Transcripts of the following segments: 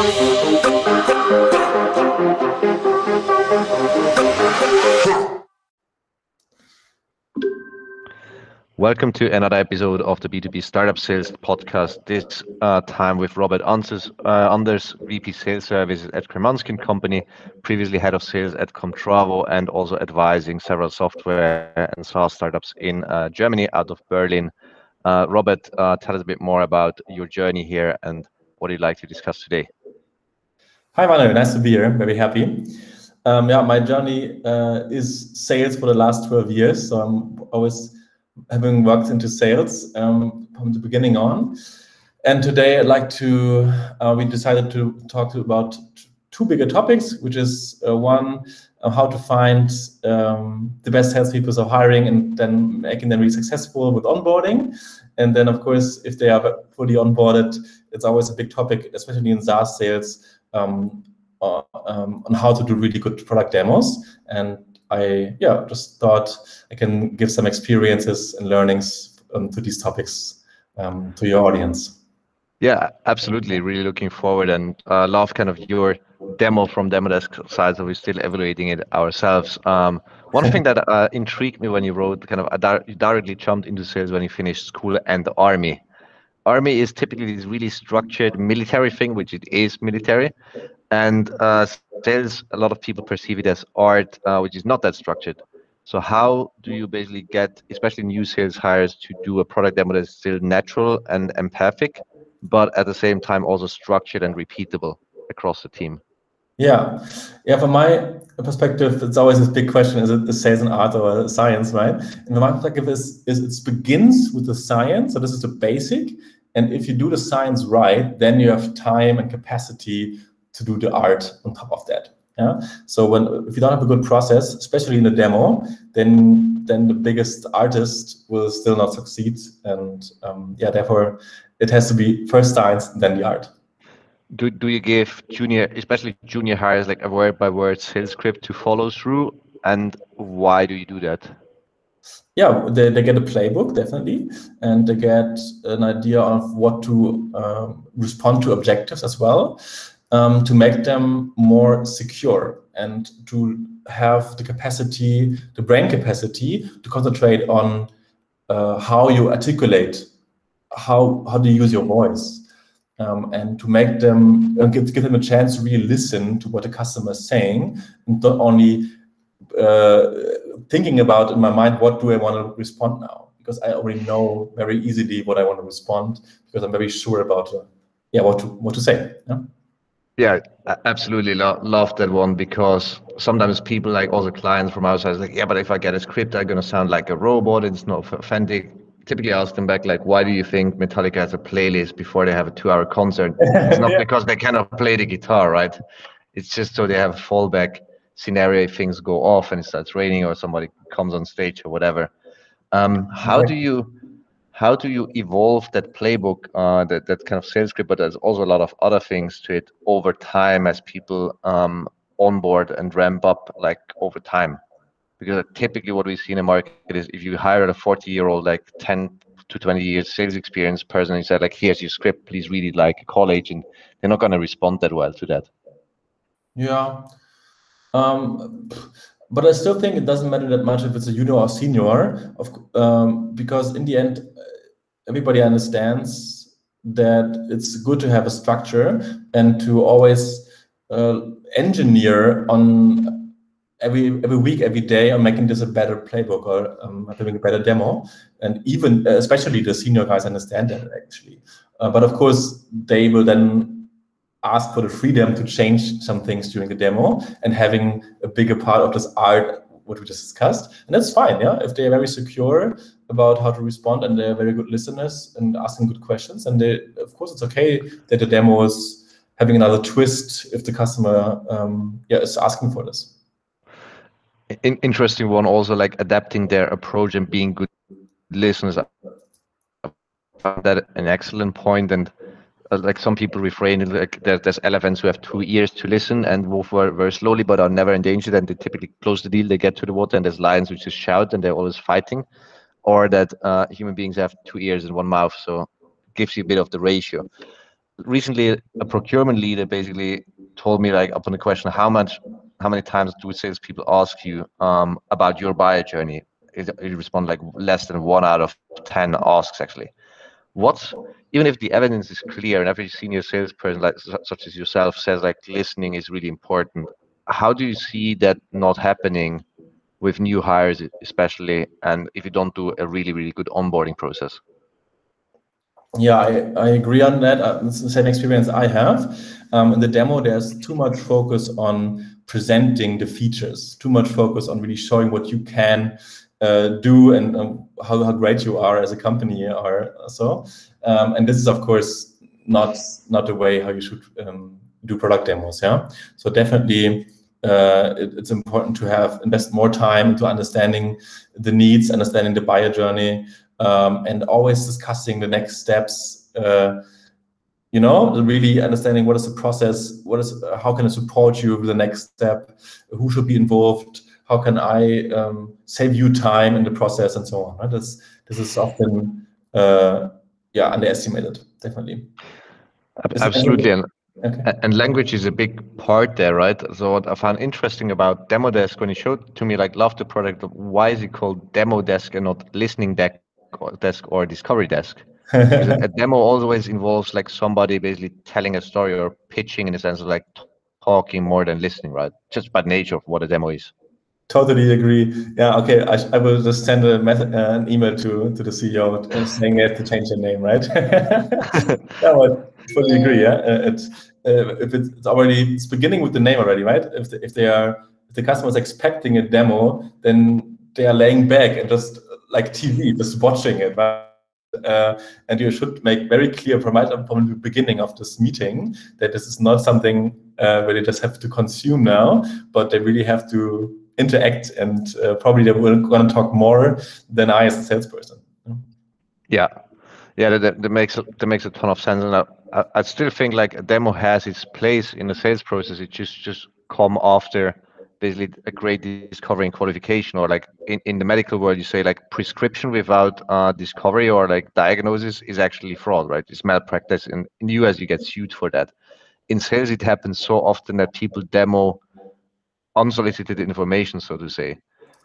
Welcome to another episode of the B2B Startup Sales Podcast. This uh, time with Robert Anders, uh, Anders, VP Sales Services at Kremanski Company, previously head of sales at Comtravo, and also advising several software and SaaS startups in uh, Germany out of Berlin. Uh, Robert, uh, tell us a bit more about your journey here and what you'd like to discuss today. Hi, Manu. Nice to be here. Very happy. Um, yeah, my journey uh, is sales for the last 12 years. So I'm always having worked into sales um, from the beginning on. And today I'd like to, uh, we decided to talk to about two bigger topics, which is uh, one, uh, how to find um, the best salespeople so hiring and then making them really successful with onboarding. And then, of course, if they are fully onboarded, it's always a big topic, especially in SaaS sales, um, uh, um, on how to do really good product demos. And I yeah just thought I can give some experiences and learnings um, to these topics um, to your audience. Yeah, absolutely. Really looking forward and uh, love kind of your demo from Demodesk side. So we're still evaluating it ourselves. Um, one thing that uh, intrigued me when you wrote kind of you directly jumped into sales when you finished school and the army. Army is typically this really structured military thing, which it is military, and uh, sales a lot of people perceive it as art uh, which is not that structured. So how do you basically get especially new sales hires to do a product demo that is still natural and empathic but at the same time also structured and repeatable across the team? Yeah. Yeah from my perspective it's always this big question is it the sales and art or science right? And from my perspective is, is it begins with the science so this is the basic and if you do the science right then you have time and capacity to do the art on top of that. Yeah. So when if you don't have a good process, especially in the demo, then then the biggest artist will still not succeed. And um, yeah, therefore it has to be first science, then the art. Do, do you give junior, especially junior hires, like a word by word sales script to follow through? And why do you do that? Yeah, they, they get a playbook definitely, and they get an idea of what to uh, respond to objectives as well um, to make them more secure and to have the capacity, the brain capacity to concentrate on uh, how you articulate, how, how do you use your voice, um, and to make them, uh, give, give them a chance to really listen to what the customer is saying and not only uh, thinking about in my mind, what do I want to respond now? Because I already know very easily what I want to respond because I'm very sure about uh, yeah, what to, what to say. Yeah? Yeah, absolutely Lo- love that one because sometimes people like also clients from outside like, yeah, but if I get a script, I'm gonna sound like a robot. It's not authentic. Typically, ask them back like, why do you think Metallica has a playlist before they have a two-hour concert? It's not yeah. because they cannot play the guitar, right? It's just so they have a fallback scenario if things go off and it starts raining or somebody comes on stage or whatever. Um, how do you how do you evolve that playbook, uh, that, that kind of sales script, but there's also a lot of other things to it over time as people um, onboard and ramp up like over time? Because typically what we see in the market is if you hire a 40 year old, like 10 to 20 years sales experience person, and you said like, here's your script, please read it like a call agent, they're not going to respond that well to that. Yeah. Um, but I still think it doesn't matter that much if it's a junior or senior, of, um, because in the end, everybody understands that it's good to have a structure and to always uh, engineer on every every week, every day, on making this a better playbook or um, having a better demo. And even especially the senior guys understand that actually. Uh, but of course, they will then ask for the freedom to change some things during the demo and having a bigger part of this art what we just discussed. And that's fine yeah? If they're very secure about how to respond and they're very good listeners and asking good questions and they of course it's okay that the demo is having another twist if the customer um, yeah is asking for this. In- interesting one also like adapting their approach and being good listeners. I found that an excellent point and like some people refrain like there, there's elephants who have two ears to listen and move very, very slowly but are never endangered and they typically close the deal they get to the water and there's lions which just shout and they're always fighting or that uh, human beings have two ears and one mouth so gives you a bit of the ratio recently a procurement leader basically told me like upon the question how much how many times do salespeople ask you um, about your buyer journey? You respond like less than one out of ten asks actually. What's even if the evidence is clear and every senior salesperson like such as yourself says like listening is really important. How do you see that not happening with new hires especially and if you don't do a really really good onboarding process? Yeah, I, I agree on that. Uh, it's the same experience I have. Um, in the demo, there's too much focus on presenting the features, too much focus on really showing what you can do and um, how, how great you are as a company or so. Um, and this is, of course, not not the way how you should um, do product demos. Yeah. So definitely, uh, it, it's important to have invest more time into understanding the needs, understanding the buyer journey, um, and always discussing the next steps. Uh, you know, really understanding what is the process, what is how can I support you with the next step, who should be involved, how can I um, save you time in the process, and so on. Right? This this is often uh, yeah underestimated, definitely. Absolutely, and, okay. and language is a big part there, right? So what I found interesting about Demo Desk when you showed to me like love the product, why is it called Demo Desk and not Listening Desk? desk or discovery desk. a demo always involves like somebody basically telling a story or pitching in a sense of like talking more than listening, right? Just by nature of what a demo is. Totally agree. Yeah. Okay. I, I will just send a uh, an email to to the CEO saying they have to change their name, right? yeah, but fully agree. Yeah. Uh, it's uh, if it's, it's, already it's beginning with the name already, right? If the, if they are if the customer is expecting a demo, then they are laying back and just like TV, just watching it. Right? Uh, and you should make very clear from, from the beginning of this meeting that this is not something uh, where they just have to consume now, but they really have to interact and uh, probably they will going to talk more than I as a salesperson. Yeah, yeah, that, that makes that makes a ton of sense, and I, I still think like a demo has its place in the sales process. It just just come after basically a great discovery and qualification or like in, in the medical world you say like prescription without uh, discovery or like diagnosis is actually fraud right? It's malpractice. And in the us you get sued for that. In sales it happens so often that people demo unsolicited information so to say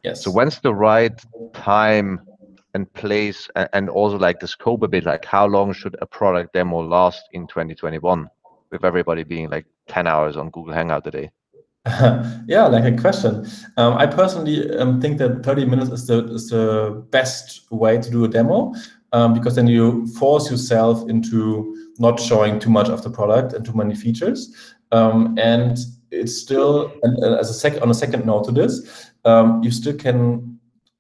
yes so when's the right time and place and, also like the scope a bit like how long should a product demo last in 2021 with everybody being like 10 hours on google hangout a day yeah, like a question. Um, I personally um, think that 30 minutes is the is the best way to do a demo um, because then you force yourself into not showing too much of the product and too many features. Um, and it's still, and, as a second on a second note to this, um, you still can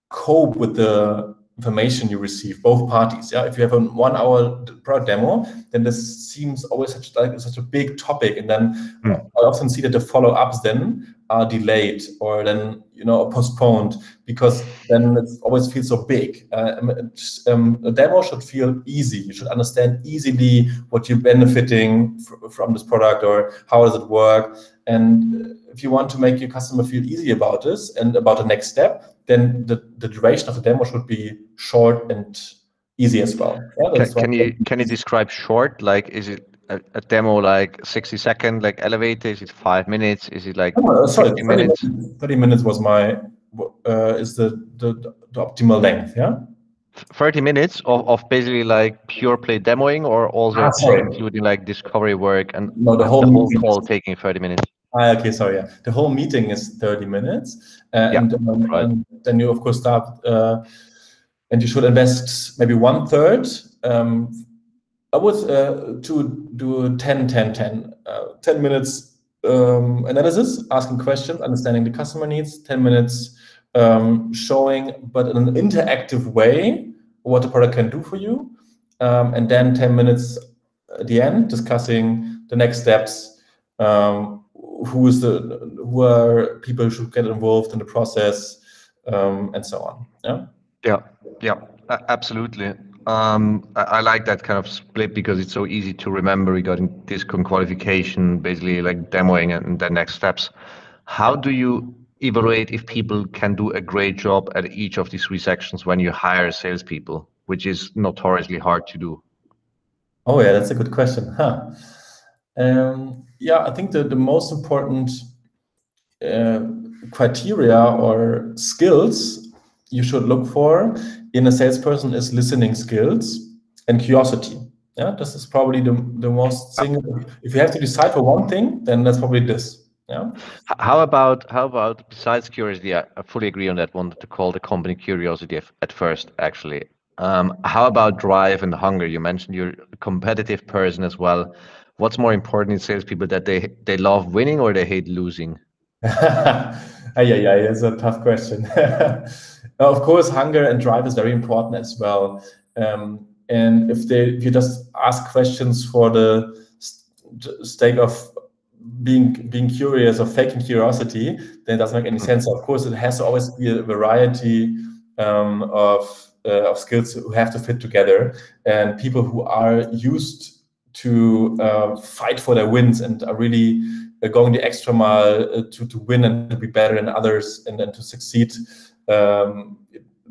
cope with the information you receive, both parties. Yeah, if you have a one-hour product demo, then this seems always such like such a big topic, and then mm. I often see that the follow-ups then are delayed or then you know postponed because then it always feels so big. Uh, um, a demo should feel easy. You should understand easily what you're benefiting fr from this product or how does it work. And if you want to make your customer feel easy about this and about the next step, then the, the duration of the demo should be short and easy as well. Yeah, can, can you can you describe short? Like, is it a, a, demo like 60 second, like elevator? Is it five minutes? Is it like oh, sorry, 30 minutes? 30 minutes was my uh, is the, the the optimal length. Yeah. 30 minutes of, of basically like pure play demoing or also ah, including like discovery work and no, the whole, the whole call taking 30 minutes Ah, okay, sorry. Yeah, the whole meeting is thirty minutes, uh, yeah, and, um, right. and, then you of course start, uh, and you should invest maybe one third. Um, I would uh, to do 10, 10, 10, uh, 10 minutes um, analysis, asking questions, understanding the customer needs. Ten minutes um, showing, but in an interactive way, what the product can do for you, um, and then ten minutes at the end discussing the next steps um, who is the who are people who should get involved in the process um, and so on yeah? Yeah yeah absolutely. Um, I, I, like that kind of split because it's so easy to remember regarding discount qualification basically like demoing and the next steps. How do you evaluate if people can do a great job at each of these three sections when you hire salespeople which is notoriously hard to do? Oh yeah that's a good question huh. Um, yeah, I think that the most important uh, criteria or skills you should look for in a salesperson is listening skills and curiosity. Yeah, this is probably the, the most thing. If you have to decide for one thing, then that's probably this. Yeah. How about how about besides curiosity? I, fully agree on that one to call the company curiosity at first. Actually, um, how about drive and hunger? You mentioned you're a competitive person as well. What's more important in salespeople that they they love winning or they hate losing? yeah, yeah, it's a tough question. of course, hunger and drive is very important as well. Um, and if they if you just ask questions for the sake of being being curious or faking curiosity, then it doesn't make any sense. Of course, it has to always be a variety um, of uh, of skills who have to fit together, and people who are used to uh, fight for their wins and are really uh, going the extra mile uh, to to win and to be better than others and then to succeed. Um,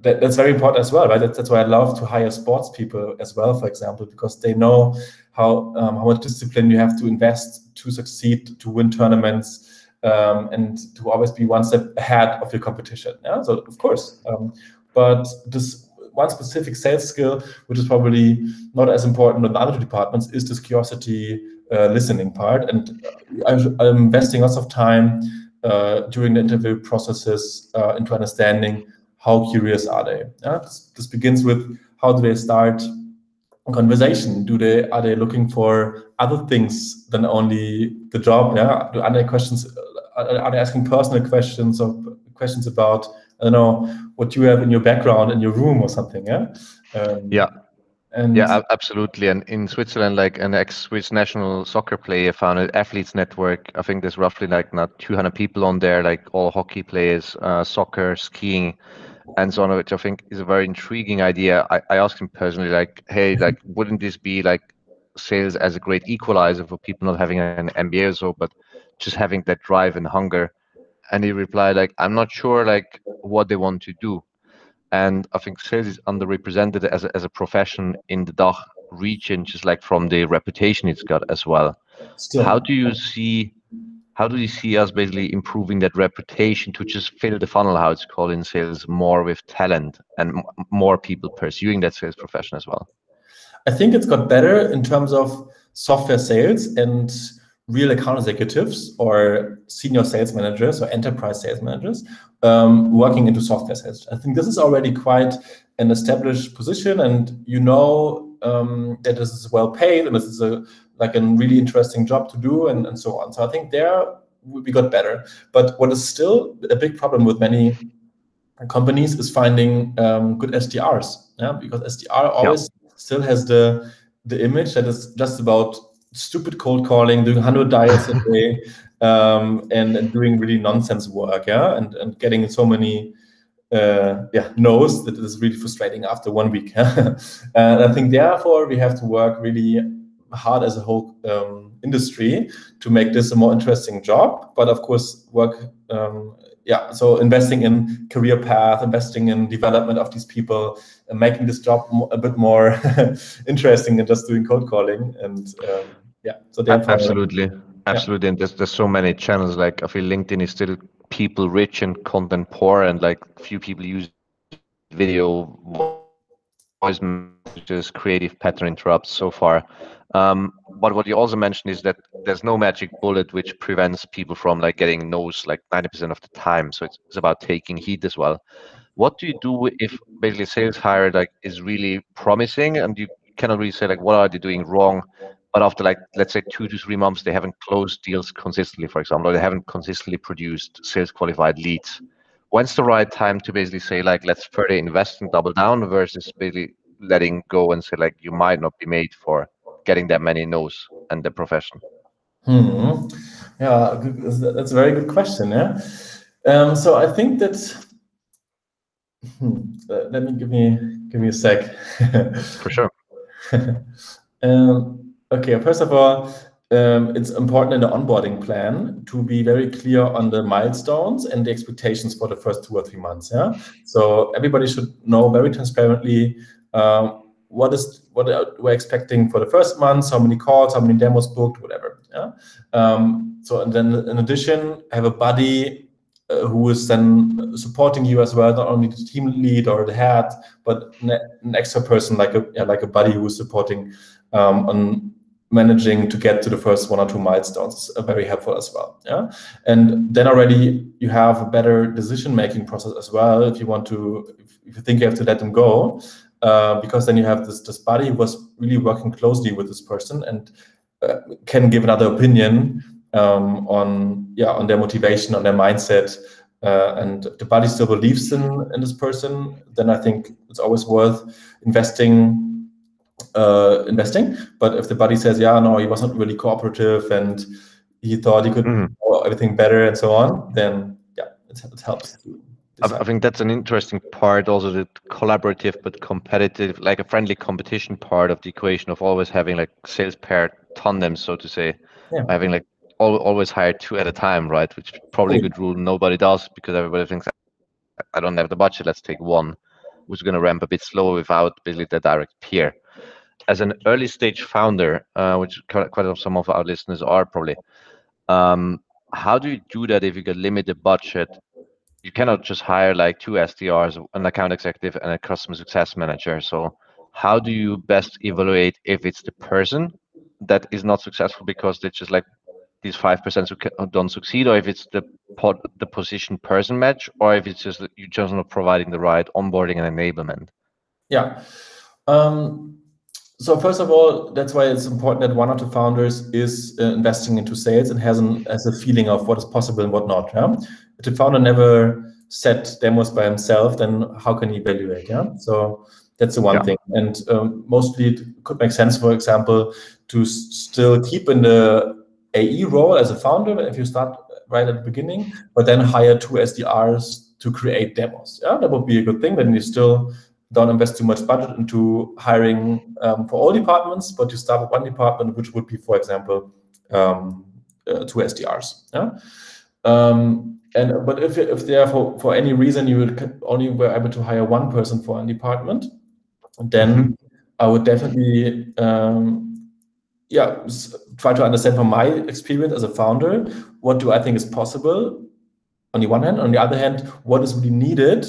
that, that's very important as well, right? That's, that's why I love to hire sports people as well, for example, because they know how um, how much discipline you have to invest to succeed, to win tournaments, um, and to always be one step ahead of your competition. Yeah, so of course, um, but this one specific sales skill, which is probably not as important in the other departments, is this curiosity uh, listening part. And I'm, I'm, investing lots of time uh, during the interview processes uh, into understanding how curious are they. Yeah? This, this begins with how do they start a conversation? Do they are they looking for other things than only the job? Yeah, do, are questions? Are they asking personal questions or questions about I don't know what you have in your background in your room or something? Yeah. Um, yeah. And yeah, absolutely. And in Switzerland, like an ex-Swiss national soccer player founded Athletes Network. I think there's roughly like not 200 people on there, like all hockey players, uh, soccer, skiing, and so on, which I think is a very intriguing idea. I, I asked him personally, like, hey, like, wouldn't this be like sales as a great equalizer for people not having an MBA or so, but just having that drive and hunger? And he replied, like, I'm not sure, like, what they want to do. And I think sales is underrepresented as a, as a profession in the DACH region, just like from the reputation it's got as well. Still. How do you see how do you see us basically improving that reputation to just fill the funnel, how it's called in sales, more with talent and more people pursuing that sales profession as well? I think it's got better in terms of software sales and real account executives or senior sales managers or enterprise sales managers um, working into software sales. I think this is already quite an established position, and you know um, that this is well paid and this is a like a really interesting job to do and, and so on. So I think there we got better. But what is still a big problem with many companies is finding um, good SDRs. Yeah, because SDR always yeah. still has the the image that is just about stupid cold calling, doing 100 dials a day, um, and, and doing really nonsense work. Yeah, and and getting so many uh, yeah no's that it is really frustrating after one week. and I think therefore we have to work really hard as a whole um, industry to make this a more interesting job. But of course, work, um, yeah, so investing in career path, investing in development of these people, making this job a bit more interesting than just doing code calling. And um, yeah, so therefore, absolutely, absolutely. Yeah. And there's there's so many channels. Like I feel LinkedIn is still people rich and content poor, and like few people use video voice messages, creative pattern interrupts so far. Um, but what you also mentioned is that there's no magic bullet which prevents people from like getting no's like 90% of the time. So it's, it's about taking heat as well. What do you do if basically sales hire like is really promising and you cannot really say like what are they doing wrong? But after like let's say two to three months, they haven't closed deals consistently, for example, or they haven't consistently produced sales qualified leads. When's the right time to basically say like let's further invest and double down versus basically letting go and say like you might not be made for getting that many no's and the profession? Hmm. Yeah, that's a very good question. Yeah. Um, so I think that. Hmm, uh, let me give me give me a sec. For sure. um, okay. First of all, um, it's important in the onboarding plan to be very clear on the milestones and the expectations for the first two or three months. Yeah. So everybody should know very transparently um, what is what we're expecting for the first month, how many calls, how many demos booked, whatever. Yeah. Um, so and then in addition, have a buddy uh, who is then supporting you as well, not only the team lead or the head, but an extra person like a yeah, like a buddy who is supporting um, on managing to get to the first one or two milestones is very helpful as well. Yeah, and then already you have a better decision making process as well. If you want to, if you think you have to let them go, uh, because then you have this this buddy who was really working closely with this person and uh, can give another opinion um, on yeah on their motivation, on their mindset. Uh, and the buddy still believes in, in this person, then I think it's always worth investing uh, investing. But if the buddy says, yeah, no, he wasn't really cooperative and he thought he could mm. do everything better and so on, then yeah, it, it helps. I think that's an interesting part, also the collaborative but competitive, like a friendly competition part of the equation of always having like sales pair tandems, so to say, yeah. having like al- always hire two at a time, right? Which probably a good rule nobody does because everybody thinks I don't have the budget, let's take one who's going to ramp a bit slower without basically the direct peer as an early stage founder, uh, which quite of some of our listeners are probably, um, how do you do that if you get limited budget? You cannot just hire like two SDRs, an account executive, and a customer success manager. So, how do you best evaluate if it's the person that is not successful because they just like these five percent who don't succeed, or if it's the the position person match, or if it's just you're just not providing the right onboarding and enablement? Yeah. Um, so first of all, that's why it's important that one of the founders is uh, investing into sales and has an has a feeling of what is possible and what not. Yeah? If the founder never set demos by himself, then how can he evaluate? Yeah. So that's the one yeah. thing. And um, mostly it could make sense, for example, to s- still keep in the AE role as a founder if you start right at the beginning, but then hire two SDRs to create demos. Yeah, that would be a good thing. Then you still don't invest too much budget into hiring um, for all departments, but you start with one department, which would be, for example, um, uh, two SDRs. Yeah. Um, and but if if there for, for any reason you would only were able to hire one person for a department, then mm-hmm. I would definitely um, yeah try to understand from my experience as a founder what do I think is possible on the one hand. On the other hand, what is really needed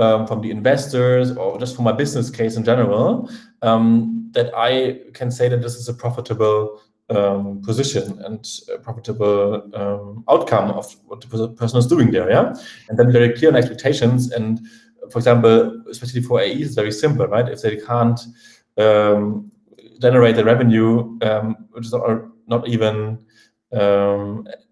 um, from the investors or just from my business case in general um, that I can say that this is a profitable um, position and profitable um, outcome of what the person is doing there. Yeah, and then very clear on expectations. And for example, especially for AE, it's very simple, right? If they can't um, generate the revenue, um, which is not, not even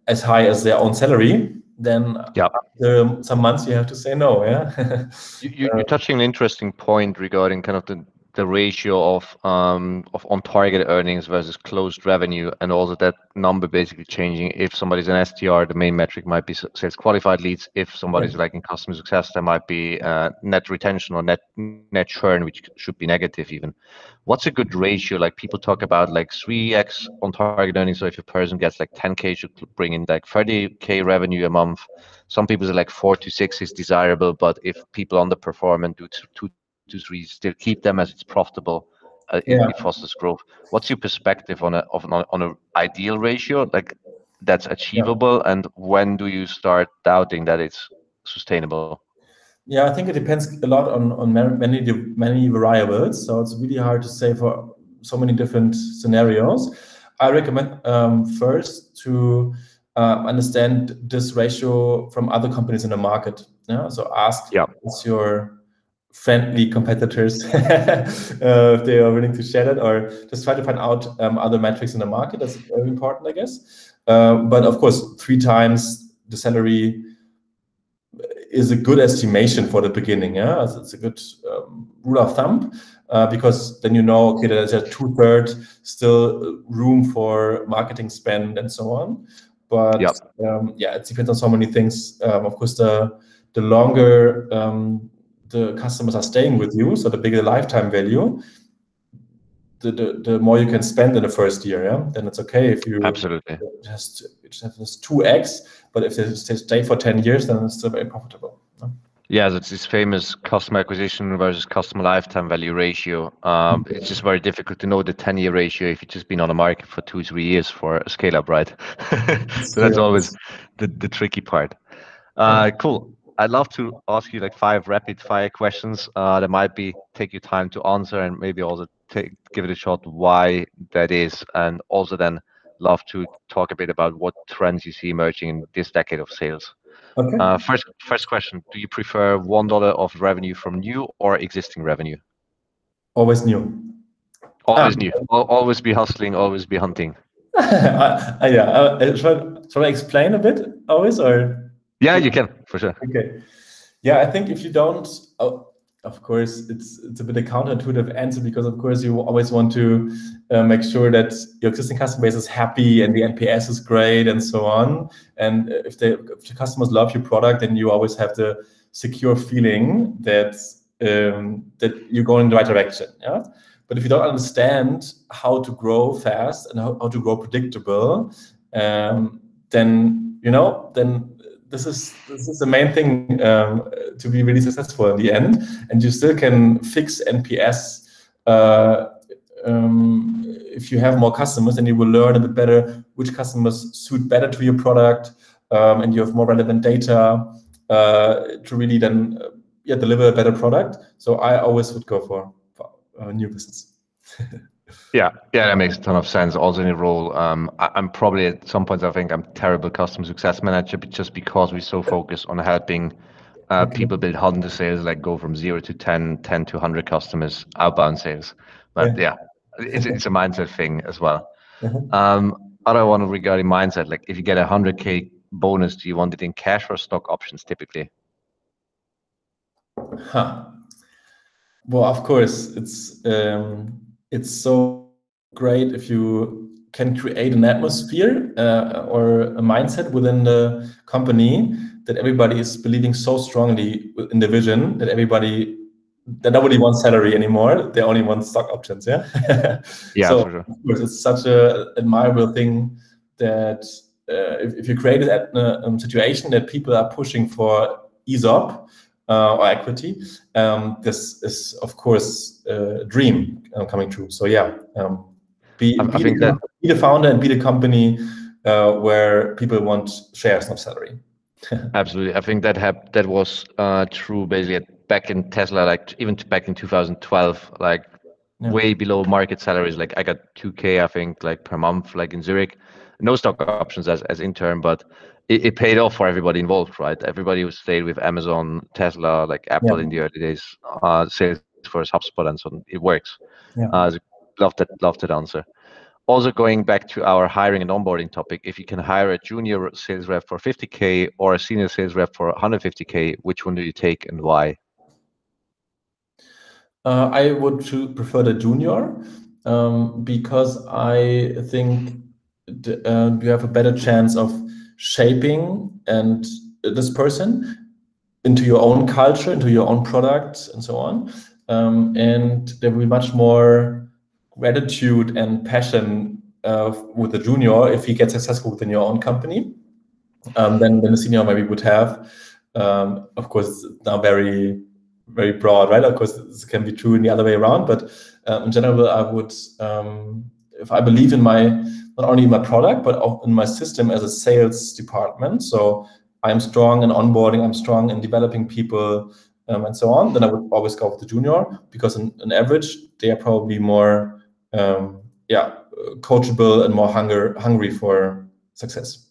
as high as their own salary, then yeah. after some months you have to say no. Yeah. you, are uh, touching an interesting point regarding kind of the the ratio of um, of on target earnings versus closed revenue, and also that number basically changing. If somebody's an SDR, the main metric might be sales qualified leads. If somebody's like in customer success, there might be uh, net retention or net net churn, which should be negative even. What's a good ratio? Like people talk about like 3x on target earnings. So if a person gets like 10k, should bring in like 30k revenue a month. Some people say like four to six is desirable, but if people underperform and do two two, three, still keep them as it's profitable. Uh, yeah. it fosters growth. What's your perspective on a of an, on an ideal ratio like that's achievable, yeah. and when do you start doubting that it's sustainable? Yeah, I think it depends a lot on on many many variables. So it's really hard to say for so many different scenarios. I recommend um, first to uh, understand this ratio from other companies in the market. Yeah, so ask yeah. what's your friendly competitors uh, if they are willing to share that or just try to find out um, other metrics in the market. That's very important i guess. Uh, but of course three times the salary is a good estimation for the beginning yeah? It's, it's a good um, rule of thumb uh, because then you know okay there's a two-third still room for marketing spend and so on. But yep. um, yeah it depends on so many things. Um, of course the the longer um, the customers are staying with you, so the bigger the lifetime value, the, the, the more you can spend in the first year, yeah, then it's okay if you absolutely just just two x, but if they stay for ten years, then it's still very profitable. Yeah, it's this famous customer acquisition versus customer lifetime value ratio. Um, it's just very difficult to know the 10 year ratio if you've just been on the market for two, three years for a scale up, right? so that's always the, the tricky part. Uh, cool. I'd love to ask you like five rapid fire questions uh, that might be take you time to answer and maybe also take give it a shot why that is and also then love to talk a bit about what trends you see emerging in this decade of sales. Okay. Uh, first, first question: Do you prefer one dollar of revenue from new or existing revenue? Always new. Always Um, new. Al- Always be hustling. Always be hunting. I, I, yeah. Uh, shall, shall I explain a bit always or? Yeah, you can for sure. Okay. Yeah, I think if you don't, oh, of course, it's it's a bit a counterintuitive answer because of course you always want to uh, make sure that your existing customer base is happy and the NPS is great and so on. And if they if the customers love your product, then you always have the secure feeling that um, that you're going in the right direction. Yeah. But if you don't understand how to grow fast and how, how to grow predictable, um, then you know then this is this is the main thing um, to be really successful in the end, and you still can fix NPS. Uh, um, if you have more customers, then you will learn a bit better which customers suit better to your product, um, and you have more relevant data uh, to really then uh, yeah deliver a better product. So I always would go for, for uh, new business. Yeah, yeah, that makes a ton of sense. Also in a role, um, I, I'm probably at some points I think I'm terrible customer success manager, but just because we're so focused on helping uh, Okay. people build hundred sales, like go from zero to 10, 10 to 100 customers, outbound sales. But yeah, it's, it's a mindset thing as well. Mhm. Um, other one regarding mindset, like if you get a 100k bonus, do you want it in cash or stock options typically? Huh. Well, of course, it's um, it's so great if you can create an atmosphere uh, or a mindset within the company that everybody is believing so strongly in the vision that everybody that nobody wants salary anymore. They only want stock options. Yeah. Yeah, So, sure. of course, it's such a admirable thing that uh, if, if you create a um, situation that people are pushing for ESOP uh, or equity, um, this is of course a dream uh, coming true. So yeah, um, be, be, the, that- be the founder and be the company uh, where people want shares, not salary. Absolutely. I think that hap- that was uh, true basically back in Tesla, like even back in 2012, like Yeah. way below market salaries. Like I got 2K, I think, like per month, like in Zurich. No stock options as, as intern, but it, it paid off for everybody involved, right? Everybody who stayed with Amazon, Tesla, like Apple Yeah. in the early days, uh, Salesforce, HubSpot, and so on. It works. Yeah. Uh, love that, love that answer. Also, going back to our hiring and onboarding topic, if you can hire a junior sales rep for 50k or a senior sales rep for 150k, which one do you take and why? Uh, I would prefer the junior um, because I think the, uh, you have a better chance of shaping and this person into your own culture, into your own products, and so on. Um, and there will be much more gratitude and passion uh, with the junior if he gets successful within your own company um, than, than the senior maybe would have. Um, of course, now very very broad, right? Of course, this can be true in the other way around, but uh, in general, I would, um, if I believe in my, not only in my product, but in my system as a sales department. So I'm strong in onboarding, I'm strong in developing people, um, and so on. Then I would always go with the junior because, on, on average, they are probably more, um, yeah, coachable and more hunger hungry for success.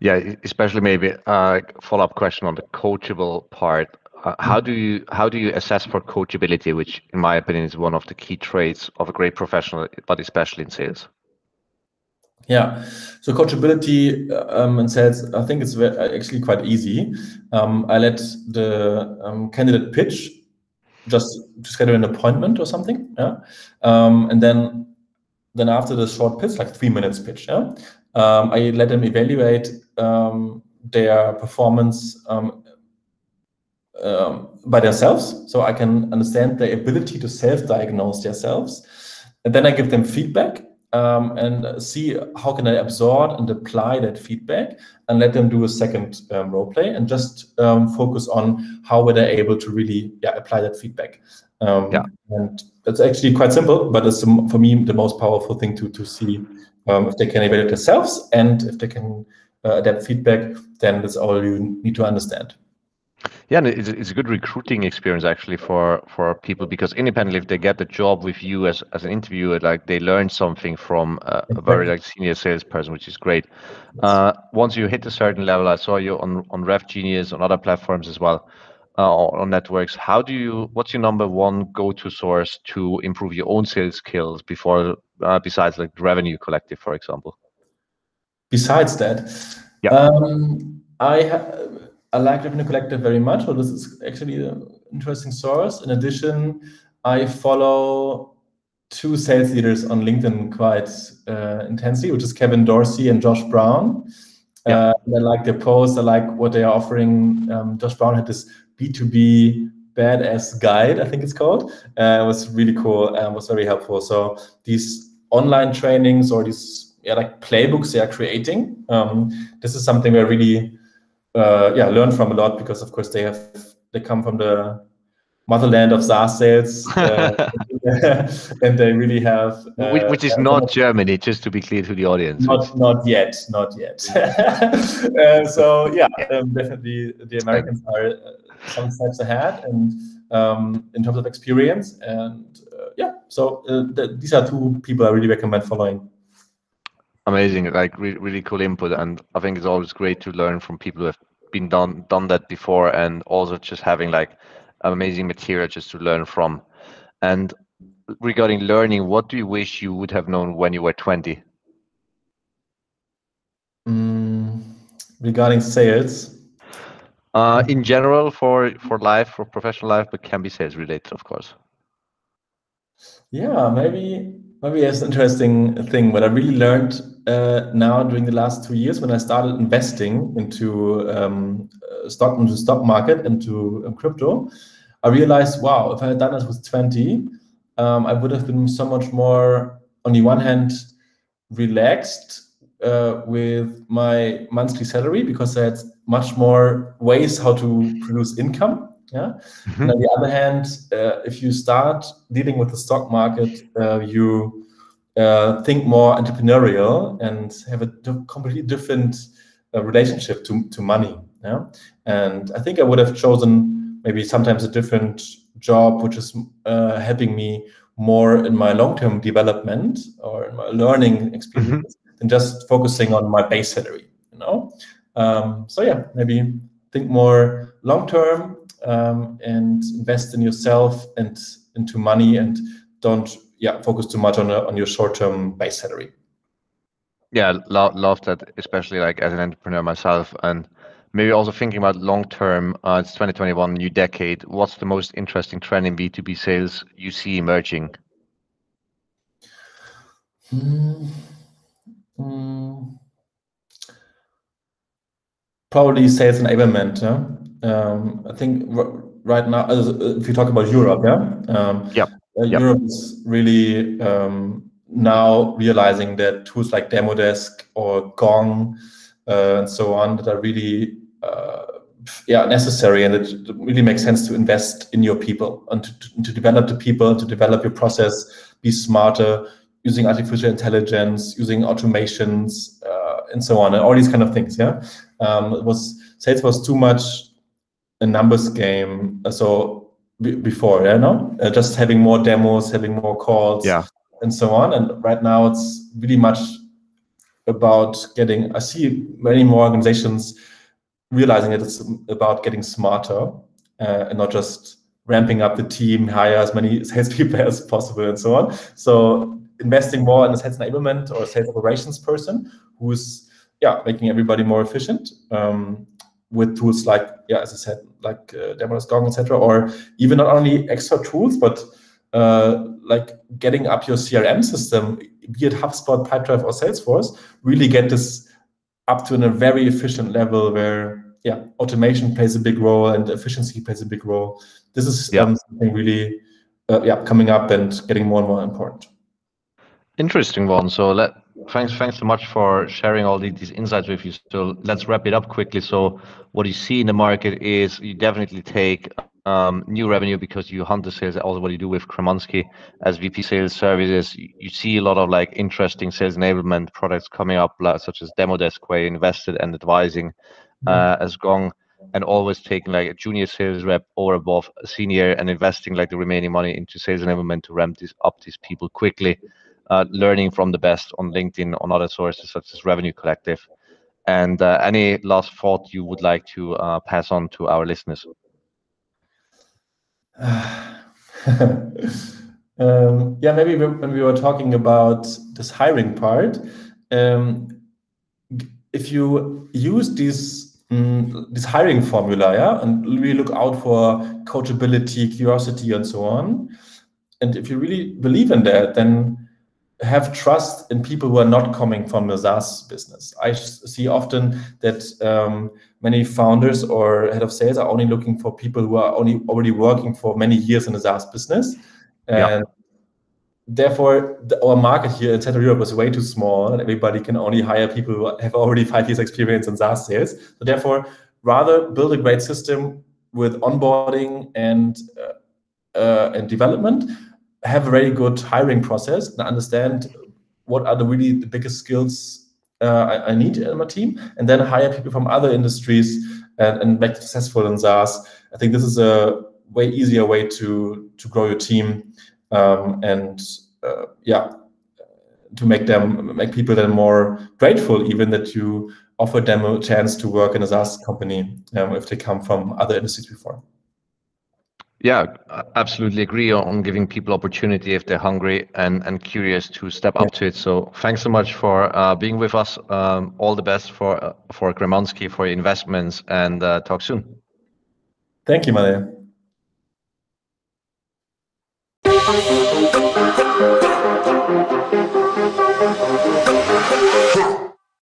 Yeah, especially maybe a follow-up question on the coachable part. Uh, how do you how do you assess for coachability, which in my opinion is one of the key traits of a great professional, but especially in sales? Yeah, so coachability um, in sales, I think it's actually quite easy. Um, I let the um, candidate pitch just to schedule an appointment or something. Yeah, um, and then then after the short pitch, like three minutes pitch, yeah, um, I let them evaluate um, their performance by themselves, so I can understand their ability to self-diagnose themselves, and then I give them feedback um, and see how can I absorb and apply that feedback and let them do a second um, role play and just um, focus on how were they able to really yeah, apply that feedback. Um, yeah. And that's actually quite simple, but it's for me the most powerful thing to to see um, if they can evaluate themselves and if they can uh, adapt feedback. Then that's all you need to understand. Yeah, and it's, it's a good recruiting experience actually for for people because independently, if they get the job with you as, as an interviewer, like they learn something from a, a very like senior salesperson, which is great. Uh, once you hit a certain level, I saw you on on RevGenius on other platforms as well, uh, on networks. How do you? What's your number one go-to source to improve your own sales skills before uh, besides like Revenue Collective, for example? Besides that, yeah, um, I. have I like Revenue Collective very much. So this is actually an interesting source. In addition, I follow two sales leaders on LinkedIn quite uh, intensely, which is Kevin Dorsey and Josh Braun. Yeah. Uh, I like their posts. I like what they are offering. Um, Josh Braun had this B2B badass guide, I think it's called. Uh, it was really cool and was very helpful. So these online trainings or these yeah, like playbooks they are creating, um, this is something where really uh, yeah learn from a lot because of course they have they come from the motherland of SaaS sales, uh, and they really have. Uh, which, which, is not Germany, just to be clear to the audience. Not, not yet, not yet. uh, so yeah, um, definitely the Americans are uh, some steps ahead, and um, in terms of experience, and uh, yeah, so uh, th these are two people I really recommend following. Amazing, like re really cool input, and I think it's always great to learn from people who have been done done that before, and also just having like amazing material just to learn from. And regarding learning, what do you wish you would have known when you were twenty? Mm, regarding sales. Uh, in general, for for life, for professional life, but can be sales related, of course. Yeah, maybe maybe it's an interesting thing. What I really learned uh, now during the last two years when I started investing into um, uh, stock into stock market into um, crypto, I realized, wow, if I had done it with 20, um, I would have been so much more, on the one hand, relaxed uh, with my monthly salary because I had much more ways how to produce income. Yeah. Mm-hmm. And on the other hand, uh, if you start dealing with the stock market, uh, you uh, think more entrepreneurial and have a completely different uh, relationship to, to money. Yeah. And I think I would have chosen maybe sometimes a different job, which is uh, helping me more in my long-term development or in my learning experience mm-hmm. than just focusing on my base salary. You know. Um, so yeah, maybe think more long-term um, and invest in yourself and into money and don't yeah focus too much on a, on your short term base salary. Yeah, love love that, especially like as an entrepreneur myself, and maybe also thinking about long term. Uh, it's 2021, new decade. What's the most interesting trend in B2B sales you see emerging? Mm, mm, probably sales enablement. Huh? Um, I think right now, if you talk about Europe, yeah, um, yeah, uh, yep. Europe is really um, now realizing that tools like Demodesk or Gong uh, and so on that are really uh, yeah necessary and it really makes sense to invest in your people and to, to develop the people to develop your process be smarter using artificial intelligence using automations uh, and so on and all these kind of things yeah? Um, it was sales was too much a numbers game so before, you know, uh, just having more demos, having more calls, yeah, and so on. And right now, it's really much about getting. I see many more organizations realizing that it's about getting smarter uh, and not just ramping up the team, hire as many salespeople as possible, and so on. So investing more in a sales enablement or sales operations person who's yeah making everybody more efficient um, with tools like yeah as I said like uh, Demodesk Gong, etc., or even not only extra tools, but uh, like getting up your CRM system, be it HubSpot, Pipedrive, or Salesforce, really get this up to a very efficient level where yeah, automation plays a big role and efficiency plays a big role. This is yeah. um, something really uh, yeah coming up and getting more and more important. Interesting one. So let thanks thanks so much for sharing all the, these insights with you. So let's wrap it up quickly. So what you see in the market is you definitely take um, new revenue because you hunt the sales. Also, what you do with Kremonski as VP Sales Services, you, see a lot of like interesting sales enablement products coming up, like, such as Demodesk, where you invested and advising mm-hmm. uh, as Gong and always taking like a junior sales rep or above a senior and investing like the remaining money into sales enablement to ramp this up these people quickly uh, learning from the best on LinkedIn, on other sources such as Revenue Collective. And uh, any last thought you would like to uh, pass on to our listeners? um, yeah, maybe when we were talking about this hiring part, um, if you use this um, this hiring formula, yeah, and really look out for coachability, curiosity, and so on, and if you really believe in that, then have trust in people who are not coming from the SaaS business. I see often that um, many founders or head of sales are only looking for people who are only already working for many years in the SaaS business, and yeah. therefore the, our market here in Central Europe is way too small, and everybody can only hire people who have already five years experience in SaaS sales. So therefore, rather build a great system with onboarding and uh, uh, and development have a very good hiring process and understand what are the really the biggest skills uh, I, I, need in my team, and then hire people from other industries and, and make successful in SaaS. I think this is a way easier way to to grow your team um, and uh, yeah to make them make people then more grateful even that you offer them a chance to work in a SaaS company um, if they come from other industries before. Yeah, absolutely agree on giving people opportunity if they're hungry and, and curious to step up to it. So thanks so much for uh, being with us. Um, all the best for uh, for Kremonski, for your investments, and uh, talk soon. Thank you, Maria.